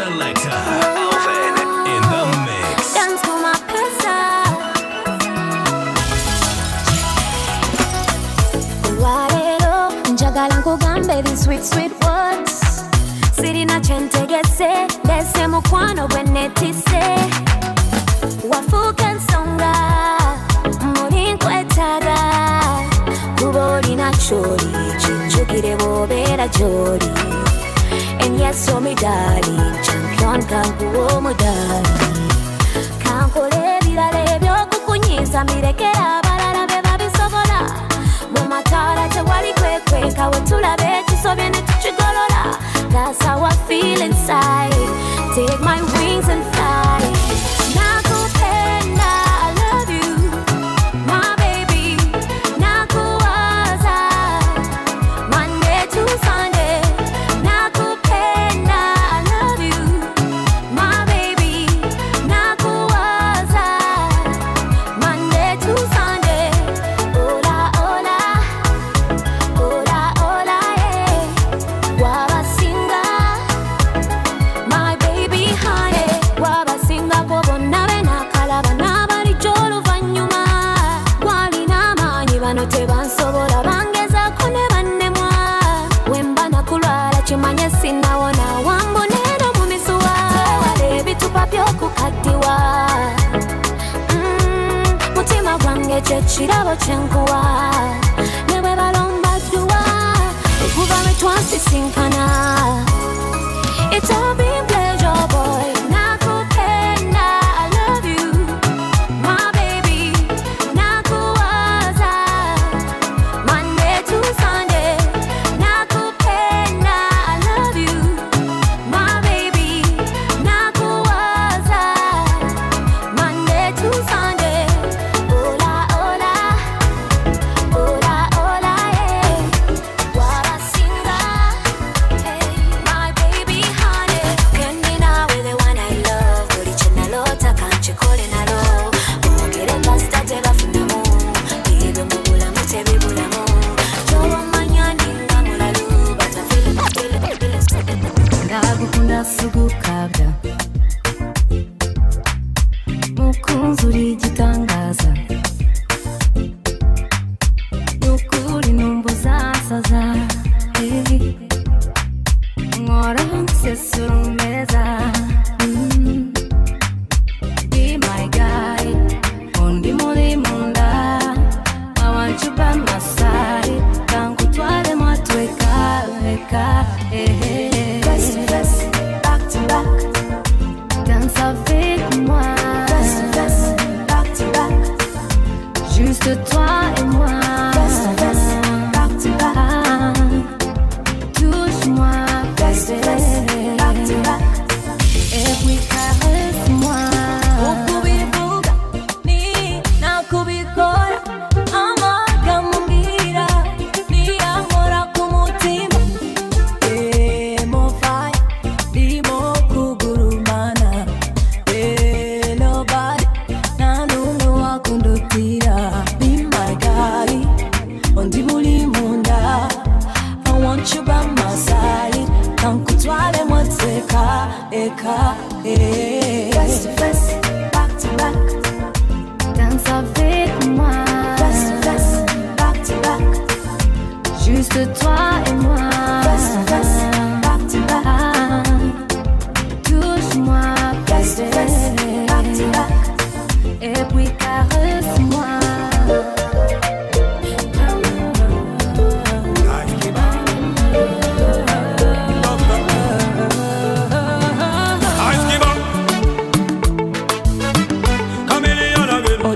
Selector. Jagalan ko gambe di sweet sweet words. Siri na gente gese Dese mo kwano beneti se Wafuka nsonga Murin kwetaga Kubori na chori Chinchukire bobera jori And yes, so me darling, Champion kang kuwo mo dali Kang kole dira lebyo kukunyisa mirekera Balala beba bisogola Mumatara tewali kwe kwe Kawetula bechi sobyene tuchigolola That's how I feel inside. Take my wings and fly. bano tebansobola bangezaako ne bannemwa wemba nakulwala kimanye sinawona wambu neno mu misuwa wala ebitupa by'okukaddiwa mm, mutima gwange kyekirabo kyenkuwa ne bwe balomba dduwa okuva lwe twasisinkana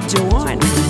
Do you want.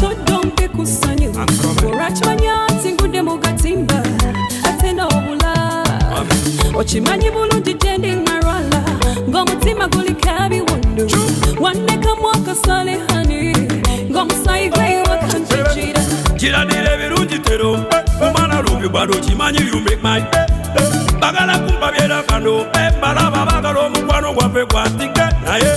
totonke ku ssanyu olwaki manyansi ngudde mu katimba atenda obula okimanyi bulungi gyendi nalwala ng'omutima gulika biwundu wannekamu akasale hani ng'omusayi gwewakanjijira kiranira ebirungi tero omwana lubi bwano okimanyi yumbekmai bagala kumpabyera kano embalaba bagala omukwano gwaffe gwatike naye.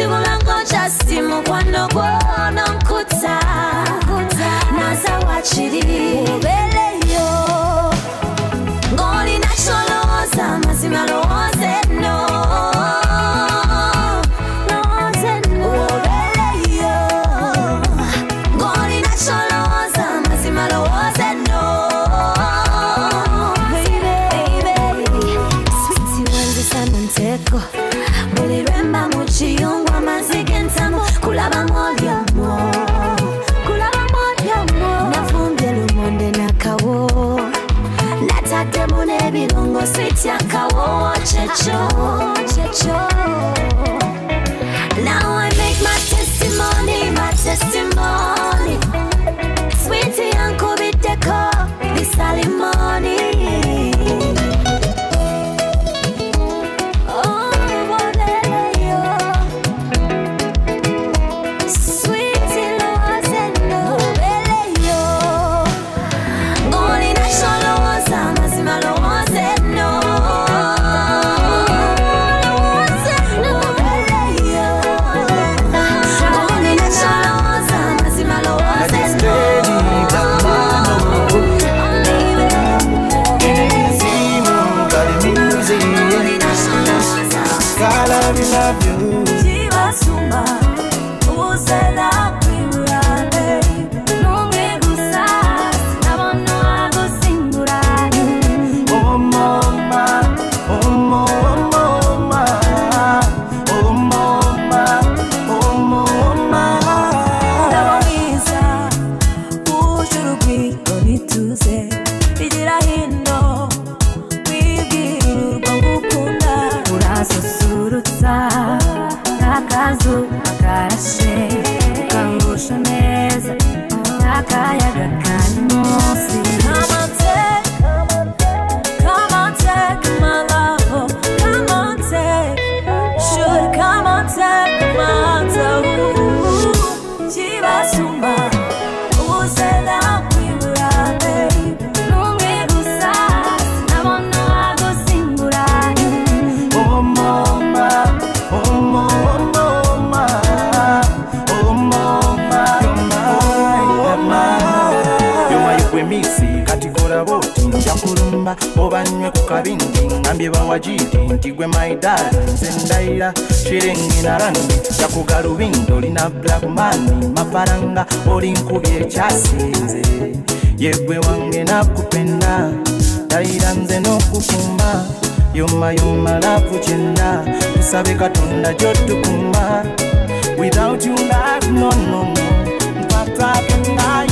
chikulongoja simu kwanogwona nkuta naza wachiri ubeleyo ngolina cholowooza mazima lowooza Girl, I will love you. Jivasuma. banywe ku kabindi ngambye bawajiiti nti gwe maidaali nze ndayira kirenginarani yakuga lubindo olina blackmani mapalanga oli nkubye ekyasinze. Yegwe wange nakupenda dayira nze n'okukuma yoma yomalavu kyenda tusabe katonda gyotukuma without you life nonono mpapapendaya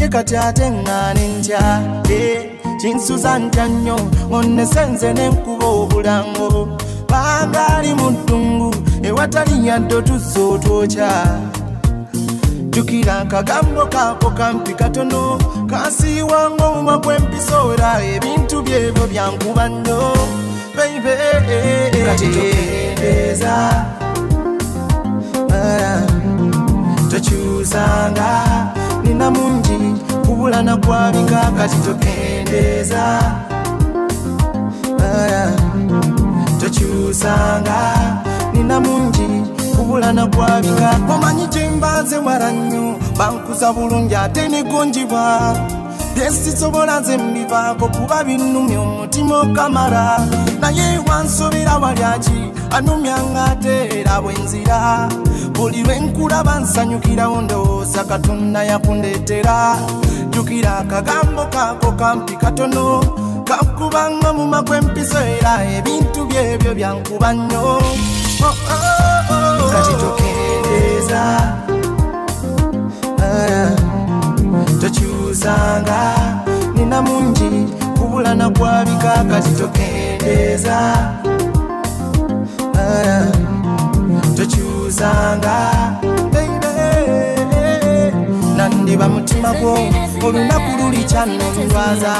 ye kati ate ŋŋaane ntya Eh, kinsuza ntya nnyo onnesenze nenkuba obulango bangaali mu ddungu ewatali yadde otuzza otwokya jjukira akagambo kaako kampi katono kansiiwanga omumwa gw'empisoora ebintu byebyo byankuba nnyo beibe kati tokendeeza Ah, tokyusanga nina mungi kubulana kwabika kati tokendeeza tokyusanga nina mungi kubulana kwabika. Omanyi gyembanze wala nnyo bankuza bulungi ate negonjibwa byesisobola nze mbivaako kuba binnumya omutima okamala. Naye wansobera walyaki anumyanga ate era bwenzira buli lwenkulaba nsanyukirawo ndowooza katonda yakundeetera. Jjukira akagambo kaako kampi katono kakubanga mu makwempiso era ebintu byebyo byankuba nnyo. Kati tokendeeza Ah, tokyusanga nina mungi kubulana kwabika kati tokendeeza kusanga. Nandiba mutima gwo olunaku luli kyanonwaza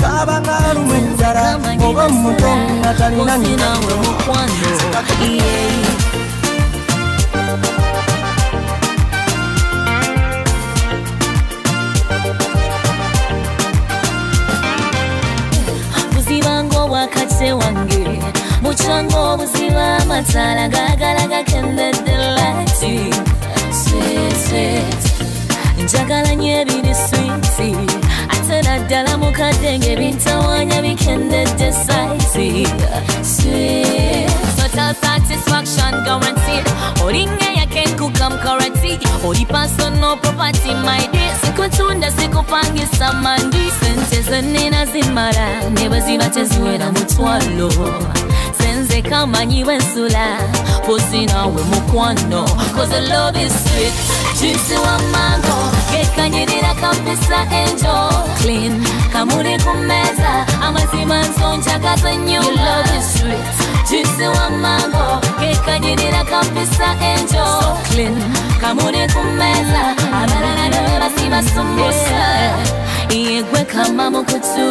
kabanga lumu enjala oba muto nga talina nyinawe wakati wange mucanga obuziba amataala gaagala gakendedde lati njagala nyo ebiri switi ate naddala mukadde ng'ebintawanya bikendedde saiti total satisfaction guaranteed olinga yakenkuka mukarati oli personal property my dear. Sikutunda sikupangisa mandi sente zenina zimala ne bwe ziba teziwera mutwalo senze kamanyiwe ensula posinawe mukwano cause love is sweet. Juice wa mango. Gekanyirira kampisa enjo. Clean kamuli ku meza amazima nsonjagaze nnyo Your love is sweet. Juice wa mango. Gekanyirira kampisa enjo. Clean kamuli ku meza abalala ne basiba sumbusa yegwe kama mukutu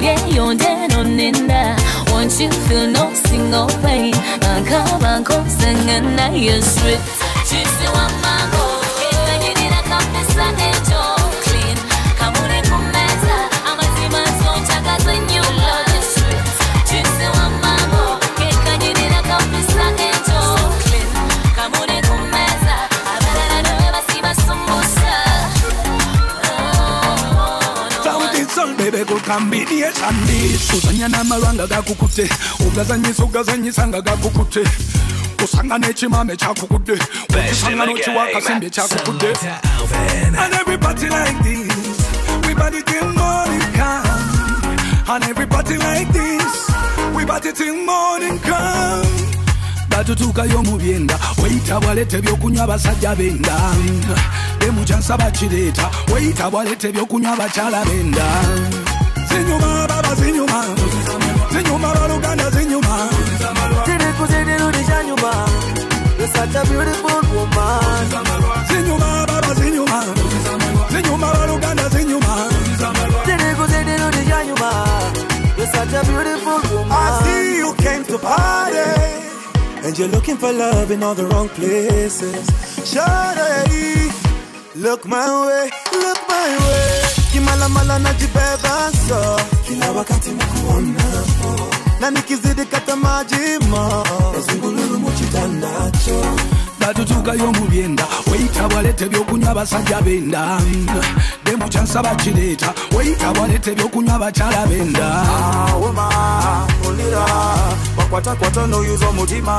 Go get your dead on ninda. Won't you feel no single pain? Ankabanko singing na your sweet. Juicy one mango. Ekanyirira combination this kuzanya n'amalwanga gakukute ugazanyisa ugazanyisa nga gakukute kusanga n'ekimame kyakukudde okisanga n'okiwakasimbi kyakukudde and everybody like this we party till morning come. And everybody like this we party till morning come. Batutuukayo mu byenda weyita bwaleta ebyokunywa abasajja benda. Emukyansa bakireeta weyita bwaleta ebyokunywa abakyala benda zinyuma baba zinyuma. Zinyuma baluganda zinyuma. Tirikuzidirudi kyanyuma such a beautiful woman. Zinyuma baba zinyuma. Zinyuma baluganda zinyuma. Tirikuzidirudi kyanyuma such a beautiful woman. I see you came to party And you're looking for love in all the wrong places. Shawty, look my way, look my way Kimalamala najibeba so. Kila wakati nakuona Na nikizidi kata majima Nazungululu muchitandacho batutuukayo mu byenda weyita bwaleta ebyokunywa abasajja benda demukyansa bakireeta weyita bwaleta ebyokunywa abakyala benda awoma olira wakwatakwata noyuza omutima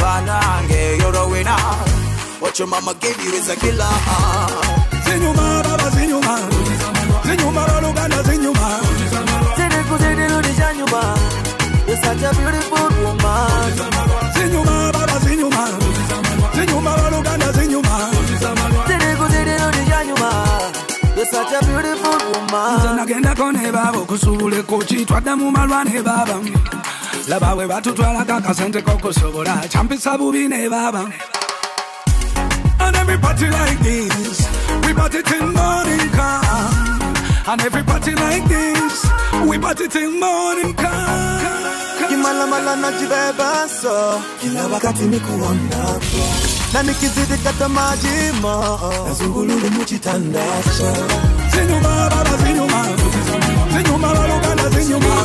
banange yorowena What your mama gave you is a killer. Zinyuma baba zinyuma zinyuma baluganda zinyuma. Zinyuma baba zinyuma. Zinyuma baluganda zinyuma. Nze nagendako ne baaba okusuubula ekoki twadda mu malwa ne baaba. Laba bwe batutwalako akasente kokusobola kyampisa bubi ne And every party like this, we party till morning come. And every party like this, we party till morning come. kimalamala najibeba so. Kila wakati nikuonapo na nikizidi kata majima nazungululu muchitandacho Zinyuma baba zinyuma, zinyuma baluganda zinyuma.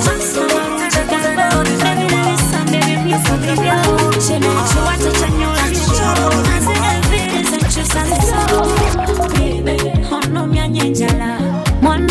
onomyanya enjala mwana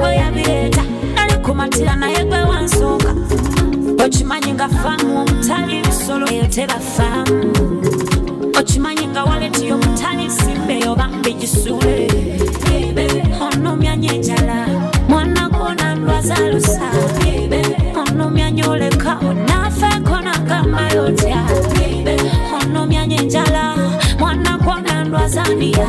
gwe yabireeta nalikumatira naye gwe wansooka okimanyi nga faamu omutali bisolo eyo tebafaamu okimanyi nga waleti yomutali simba eyo bambi gisule onomya nyenjala mwana ndwazalusa onomya nyoleka onafeko nagamba yotya onomya nyenjala mwana gona ndwazania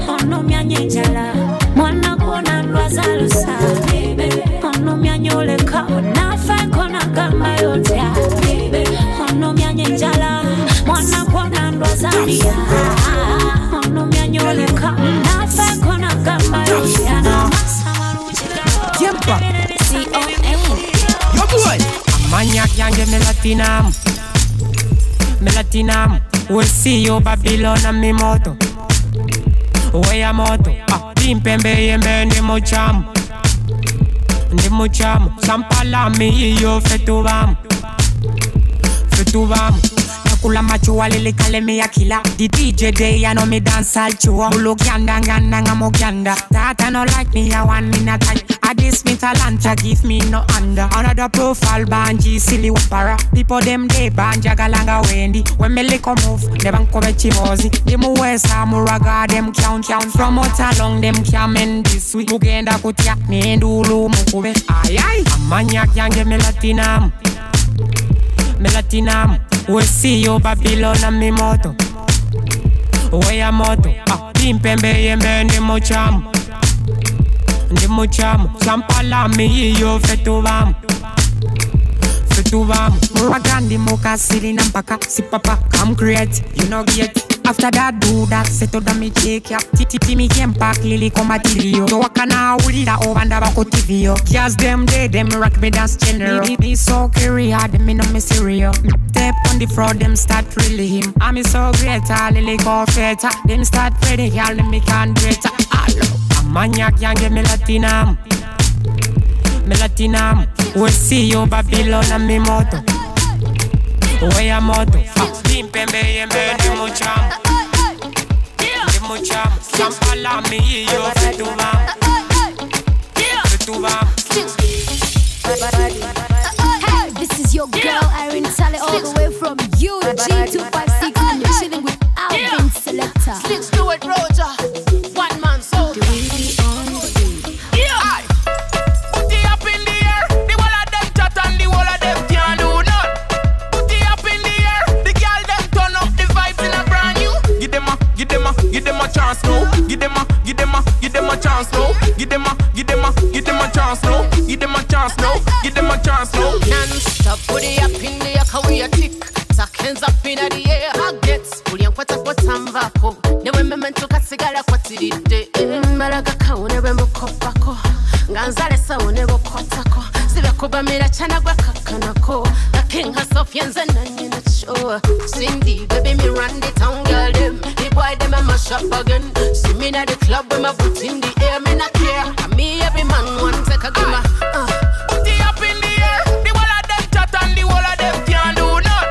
onomyanya enjala mwana gwona ndwaza lusa onomyanya oleka onafeeko nagamba yotya onomyanya enjala mwana gwona ndwaza ndiya onomyanya oleka onafeeko nagamba yotya Tiempa. Yo boy. Amanya yange melatinam Melatinam We'll see you Babylon and mi moto Weya moto. Ah, Pimpembe yembe ndi muchamu. Ndi muchamu. Sampala mi iyo fetubamu Fetubamu Nakula machua lili kale mi akila The DJ day I know me dance all chua Ulu gyanda nganda nga mo gyanda That I no like me I want me not I this me talanta give me no under. Another profile banji silly wapara People them day banja galanga wendi When me lick move Never come chivozi Them wesa muraga them count count. From out along them camen this week Mugenda kutia Nendulu mukube Ay ay Amanya yange melatinam Melatinam We see you Babylon and mi moto Weya moto ah, Pimpembe yembe ndi muchamu Ndi muchamu Sampala mi iyo fetubamu Fetubamu Muragandi mukasiri na mpaka Sipapa come create. You know get. After that do that. Seto da mi cheki Titi mi kempa Lili koma tilio To wakana ulira Obanda bako tivio Girls them day Them rock me dance general Me, me so career Them me no me serious Step on the fraud Them start really him. I'm so great ah, Lili go feta. Them start ready Y'all me can greater ah. Hello Amanya yange melatinam Melatinam We see you Babylon and mi moto Weya moto ah, Pimpembe yembe ndi muchamu Ndi muchamu Sampala mi iyo fetubamu Fetubamu Hey, this is your girl Irene Ntale all the way from UG256 and you're chilling with Alvin Selecta. Slicks do it, Roger. Chance now. Give them a, give them a, give them a chance now. Give them a, give them a, give them a chance now. Give them a chance now. Give them a chance now. Non-stop, put it up in the air, cause we a tick. Tuck hands up in the air, hug gets. Pulling kwata kwata mvako. Newe memento kasigala kwatiridde. Mbalaga kawune bwe mukopako. Nga nzalesa wone bokotako. Sibakubamira chana gwa kakanako. The king herself yenze nanyina cho. Cindy, baby me run the town mash up again. See me na the club with my boots in the air, me not care. And me every man want take a gimma. Uh. Put it up in the air. The whole of them chat and the whole of them can't do none.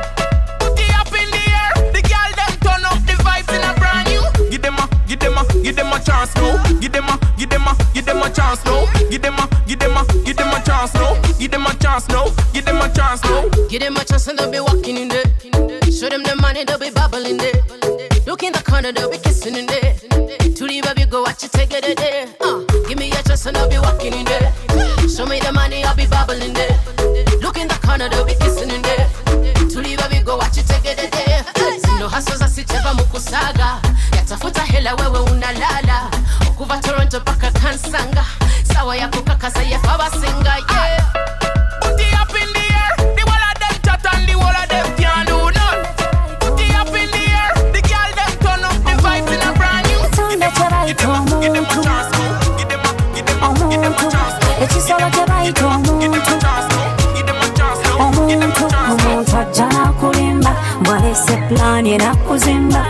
Put it up in the air. The girl them turn up the vibes in a brand new. Give them a, give them a, give them a chance now. Give them a, give them a, give them a chance now. Give them a, give them a, give them a chance now. Give them a chance now. Give them a chance now. Give them a chance and they'll be walking in there. Show them the money, they'll be. The they'll be kissing in there. To leave baby, go watch you take it there. Uh, give me a chance and I'll be walking in there. Show me the money, I'll be bubbling there. Look in the corner, they'll be kissing in there. To leave baby, go watch you take it there. Zino haso za siteva mukusaga yatafuta hela wewe unalala okuva toronto paka kansanga sawa ya kukakasa yafa basinga yeah. Pulaani enakuzimba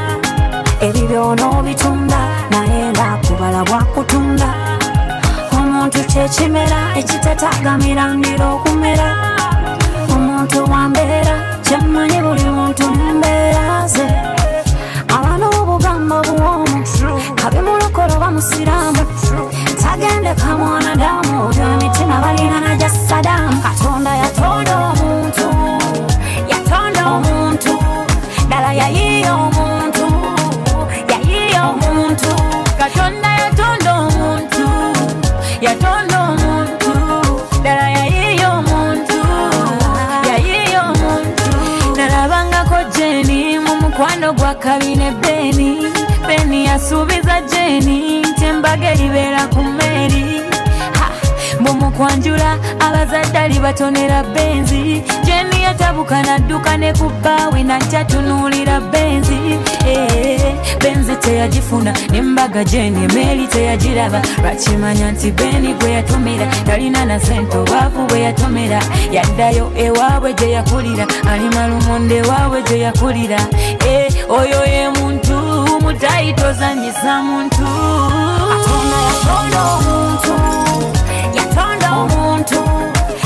ebibyo onoobitunda naye ngaakubala bwakutunda omuntu kyekimera ekitatagamirira okumera. Omuntu wambeera kyemmanyi buli muntu nembeera ze. Abana obugamba buwomu kabimulokolo bamusiramu tagende kamwanadamu oyo emitima balingana gya sadamu. Katonda yatonda omuntu yatonda omuntu ddala yayiiya omuntu yayiiya omuntu katonda yatonda omuntu yatonda omuntu ddala yayiiya omuntu yayiiya omuntu nalabangako jeni mu mukwano gwa kabine beni beni yasuubiza jeni nti embaga eribeera ku meeri Ha! Mumukwanjula abazadde alibatonera benzi. Jeni yatabuka nadduka ne ku bbaawe najja tunuulira benzi. Eh, benzi teyagifuna nembaga jeni emeeri teyagiraba. Lwakimanya nti beni gwe yatomera talina na sente obwavu bwe yatomera yaddayo ewaabwe gye yakulira alima lumonde ewaabwe gye yakulira. Eh, oyo ye muntu mutayitozanyisa muntu. Katonda yatonda omuntu yatonda omuntu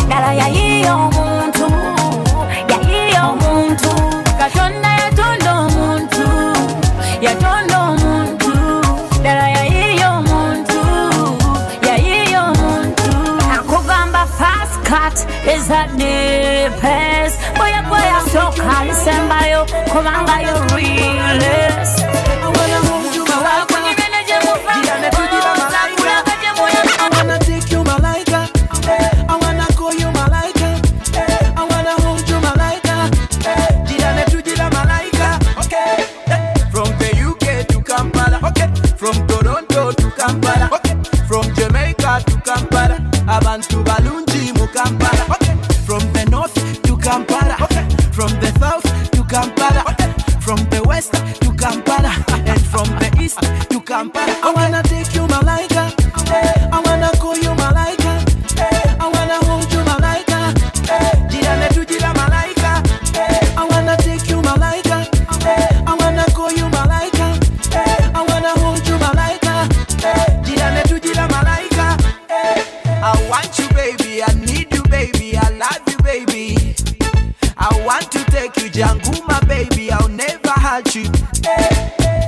ddala yayiiya omuntu yayiiya omuntu. Katonda yatonda omuntu yatonda omuntu. Ddala yayiiya omuntu yayiiya omuntu. Akugamba fast cut is a deepest boya boya soka lisembayo kubanga yo realest take you Janguma baby I'll never hurt you.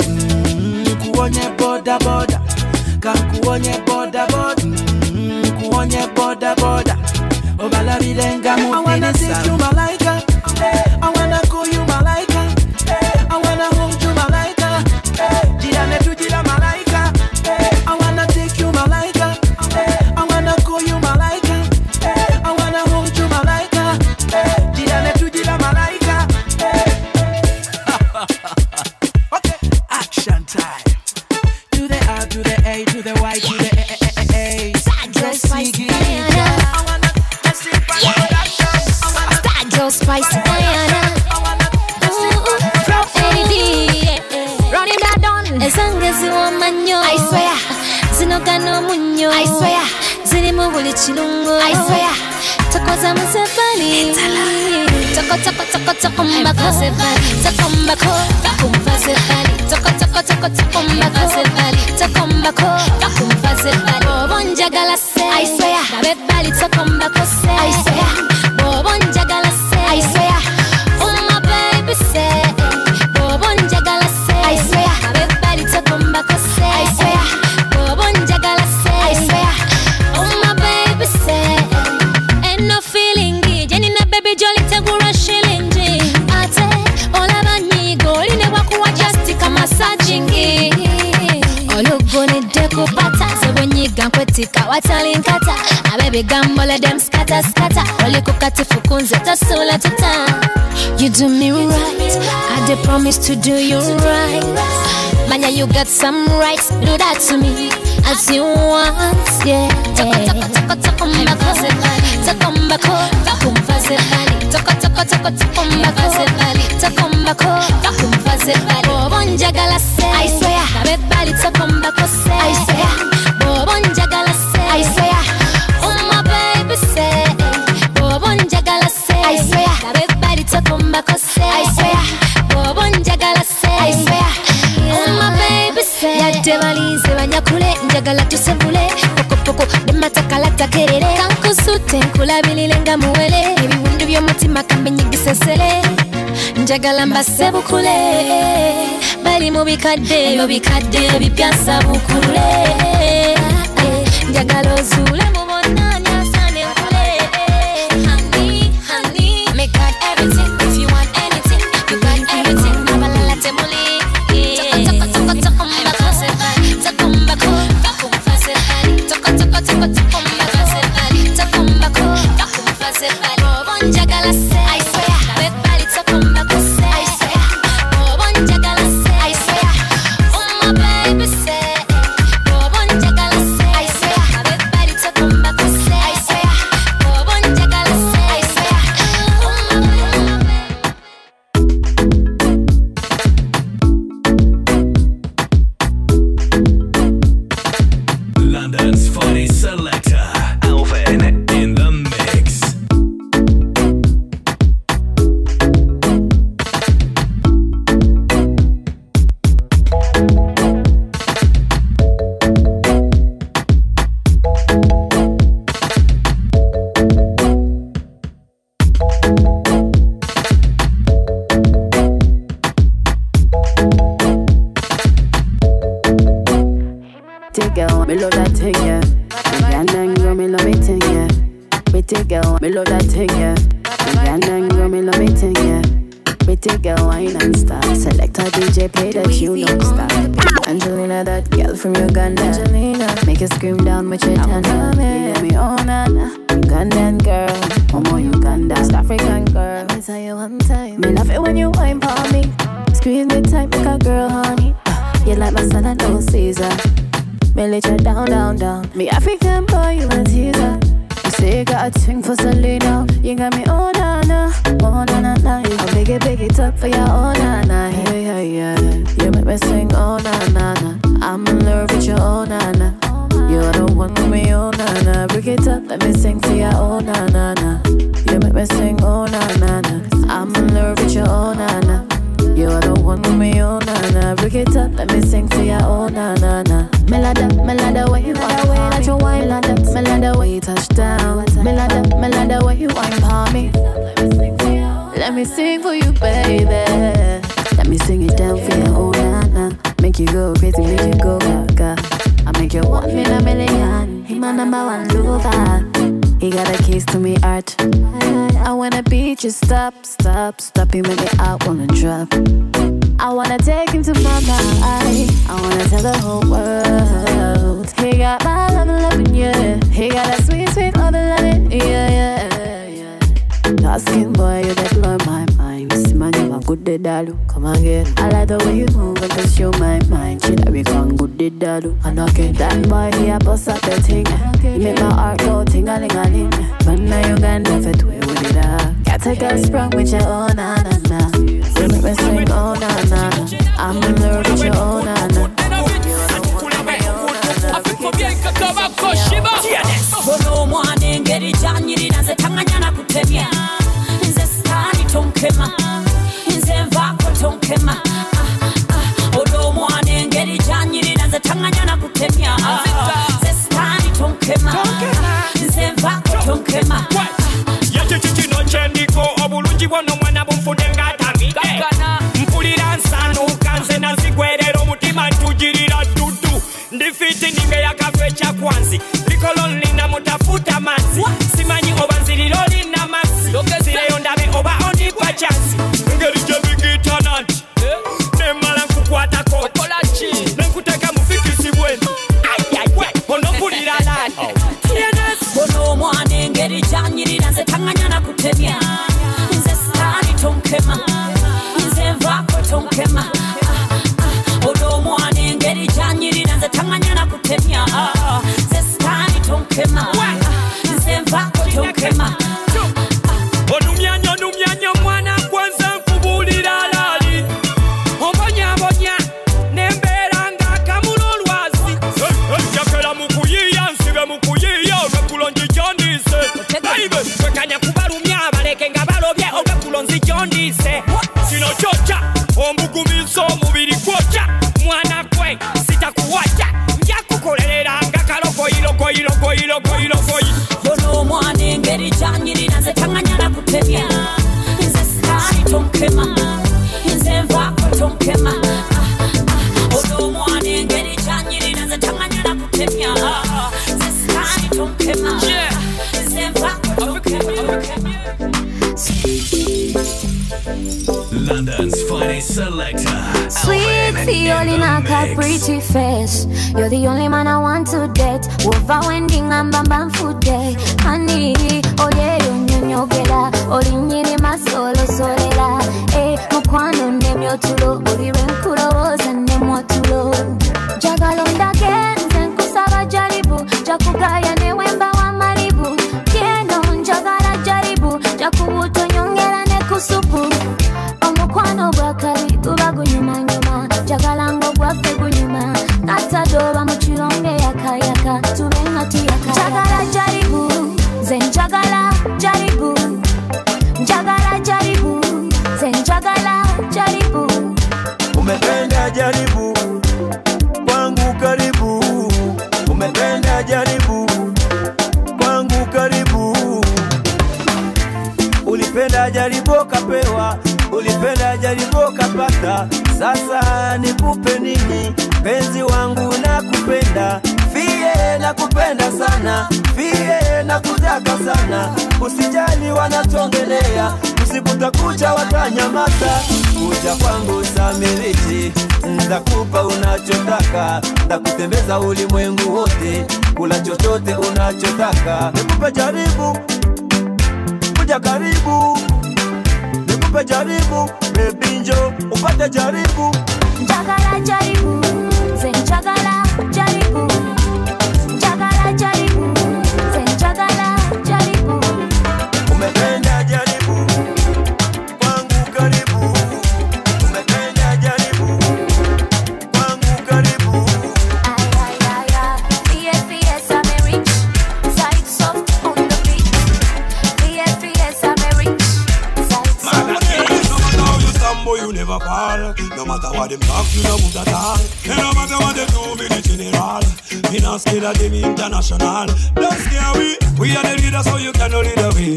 Mm, kuonye boda boda. Kankuonye boda boda. Mm, kuonye boda boda. Obalabilenga mu I toko mbako. Toko mbako. Bakumva sevali. Toko Sebwenyiga nkwetika watali nkata Abebigambo let them scatter scatter Oli ku katifu kunze tosula tuta. You do me right I did promise to do you right. Manya you got some rights Do that to me. As you want yeah. Toko toko toko toko mbako Toko mbako Bakumva zebali Toko toko toko toko mbako Toko mbako Bakumva zebali Bobo njagala se I swear. Kabe toko mbako se I swear tebalize banyakule njagala tusembule pokopoko dematakalata kerere kankusute nkulabirire nga muwere ebiwundu by'omutima kamenyigisesere njagala mbasebukule bali mu bikadde ebyo njagala ozuulemu Me African boy, you a teaser. You say you got a thing for Selena. You got me, oh na na, oh na na na. You gon' big it, up for your oh na na. Yeah, yeah, yeah. You make me sing, oh na na na. I'm in love with you, oh na na. You're the one with me, oh na na. Break it up, let me sing for you, oh na na na. You make me sing, oh na na na. I'm in love with you, oh na na. You're the one with me, oh na na. Break it up, let me sing for ya, oh na na na. Melada, melada, way you wine, way that you wine, melada, melada, way you touch down. Melada, melada, way you wine, palm me. Let me sing for you, baby. Let me sing it down for you, oh na na. Make you go crazy, make you go gaga. I make you one in a million. He my number one lover. He got a keys to me heart. I wanna beat you, stop, stop, stop. You make out, wanna drop. I wanna take him to my I, I wanna tell the whole world. He got my love, loving yeah. He got a sweet, sweet love, loving yeah, yeah, yeah. Dark skin boy, you that blow my mind. See man, a good day, dalu. Come again. I like the way you move and touch your my mind. She that become good day, dalu. And okay, that boy he a bust up the thing. He make my heart go ting a ling a ling. But now you got never do it with it. ah. Got a girl sprung with your own na na na. You make me sing oh na na na. I'm in love with your own na na. ono omwana engeri gyanyirira nze taŋŋanya kutemya taŋŋanyala kutemya nze sitaani tonkema nze nvaako tonkema olwo omwana engeri gyanyirira nze taŋŋanyala kutemya nze sitaani tonkema nze nvaako tonkema London's finest Selecta. Sweetie, only knock a pretty face. You're the only man I want to date. Wova wending and bam bam food day. Honey, oh yeah, you nyogera. Oli nyiri masolo solera. Eh, mukwano nemyo tulo. Oli renkulo kapata sasa nikupe nini? Penzi wangu nakupenda. Fie nakupenda sana. Fie nakutaka sana. Usijali wanatongelea usikutakucha watanyamaza kuja kwangu samirichi ndakupa unachotaka. Ndakutembeza ulimwengu wote. Kula chochote unachotaka. Nikupe jaribu. Kuja karibu nikupe jaribu bebi njo upate jaribu. Njagala jaribu nze njagala jaribu you. No matter what them talk, you no move at all. And no matter what they do, me the general. Me not scared of them international. Don't scare we. We are the leaders, so you can lead the way.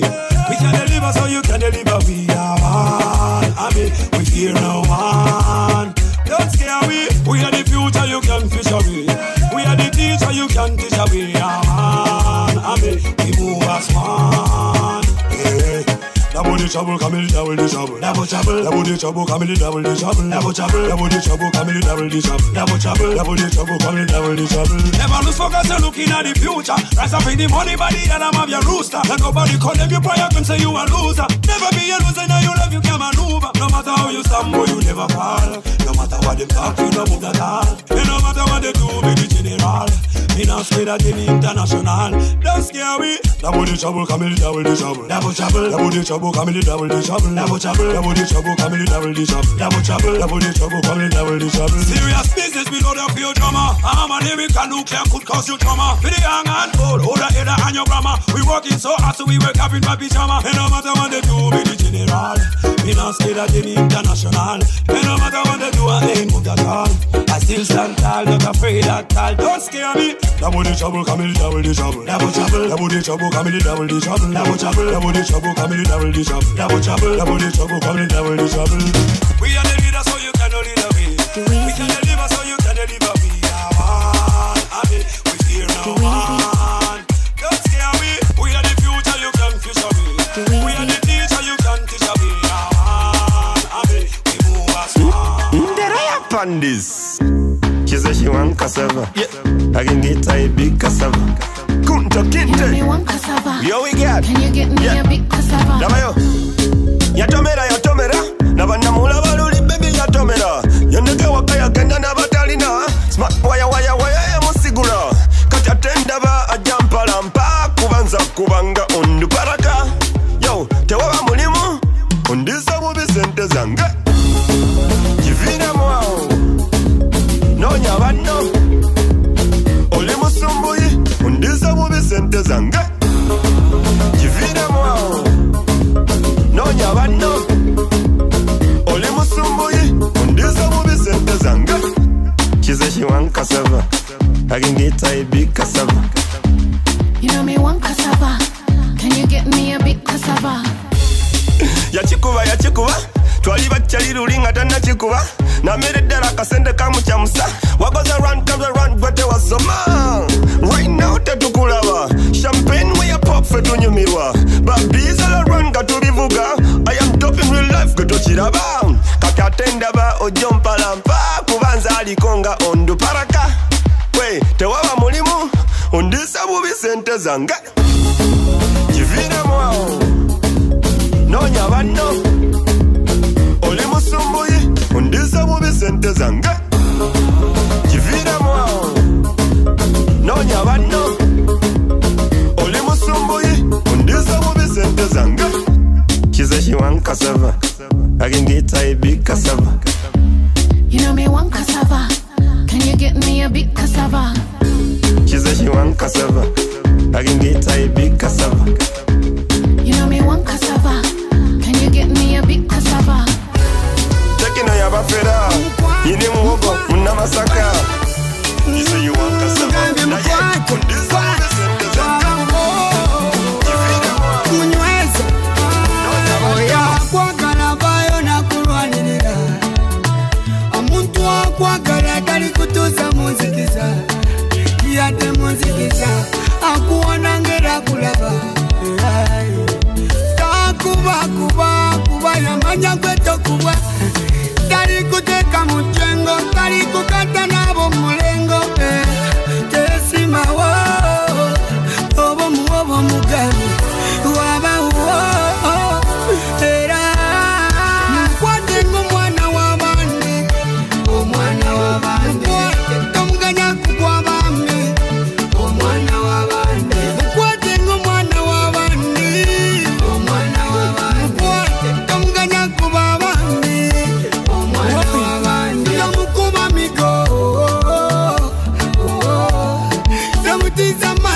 We can deliver, so you can deliver. We are one. I mean, we fear no one. Don't scare we. We are the future, you can fish away. Trouble, come in, double the trouble, double trouble, double the trouble, come in, double the trouble, double trouble, double the trouble, come in, double the trouble, double trouble, double the trouble, come in, double the trouble. Never lose focus, you're looking at the future. Rise up in the money, and I'm of your rooster. Let nobody condemn you, prior can say you a loser. Never be a loser, now you love, you can maneuver. No matter how you stumble, you never fall. No matter what them talk, you don't move at all. And no matter what they do, be the general. Me not scared of them international. Don't scare me. Double the trouble, come in, double the trouble, double trouble, double the trouble, come in, double the trouble, double trouble, double the trouble, come in, double the trouble, double trouble, double the trouble, come in, double the trouble. Serious business, we know the pure drama. I'm a lyrical nuclear could cause you trauma. For the young and old, hold the head and your grammar. We working so hard, so we wake up in my pyjama. And no matter what they do, be the general. Me not scared of them international. And no matter what they do, I ain't moved at all. I still stand tall, not afraid at all. Don't scare me. Double the trouble, come in, double the trouble, double trouble, double the trouble, come in, double the trouble, double trouble, double the trouble, come in, double the trouble, double trouble, double the trouble, come in, double the trouble. We are the leaders, so you can lead the way. We can deliver, so you can deliver. We are one. I mean, we fear no one. Don't scare me. We are the future, you can fish away. We are the teacher, you can teach away. We are one. I mean, we move as one. Did I up on this? She said she want cassava. Yeah. I can get a big cassava. Kunta kinte. Me want cassava. Yo, we got. Can you get me Yeah. a big Zanga. is a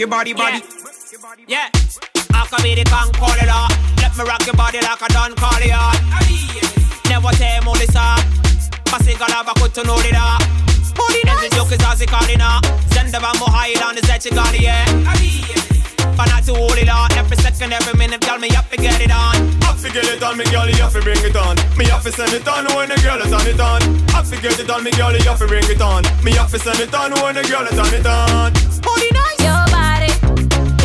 your body, body. Yeah. yeah. I can be the con call it off. Let me rock your body like I don't call it off. Never tell me this up. My single love, I could to know it up. As the joke is as it calling up. Send the bamboo high down the set you got it, yeah. But not to hold it on. Every second, every minute, girl, me up to get it on. Up to get it on, me girl, you have to bring it on. Me have to send it on when the girl is on it on. Up to get it on, me girl, you have to bring it on. Me have to send it on when the girl is on it on. Body nice. Yo.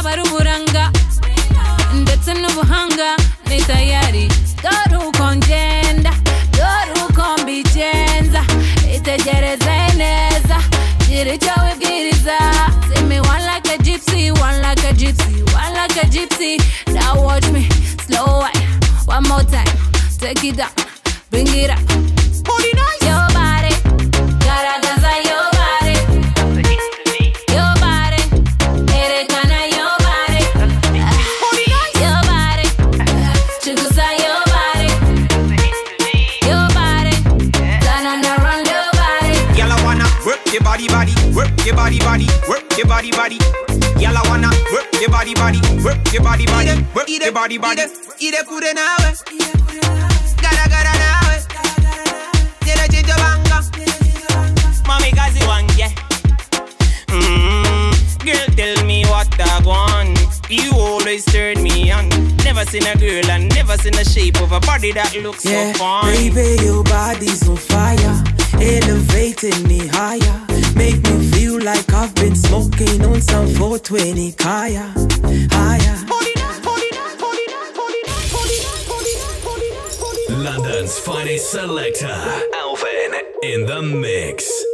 yaba ari uburanga ndetse n'ubuhanga ni tayari. Dore uko ngenda dore uko mbigenza itegereze neza gira icyo wibwiriza. Me one like a gypsy one like a gypsy one like a gypsy. Now watch me slow wine one more time take it down bring it up body, body, work your body, body, work your body, body. ide kure nawe garagara nawe gera chenja banga Mommy, cause you want, yeah. Mm, girl, tell me what I want. You always turn me on. Never seen a girl and never seen a shape of a body that looks Yeah, so fine. baby, your body's on fire, elevating me higher. Make me feel like I've been smoking on some 420 kaya, higher. London's finest Selecta, Alvin, in the mix.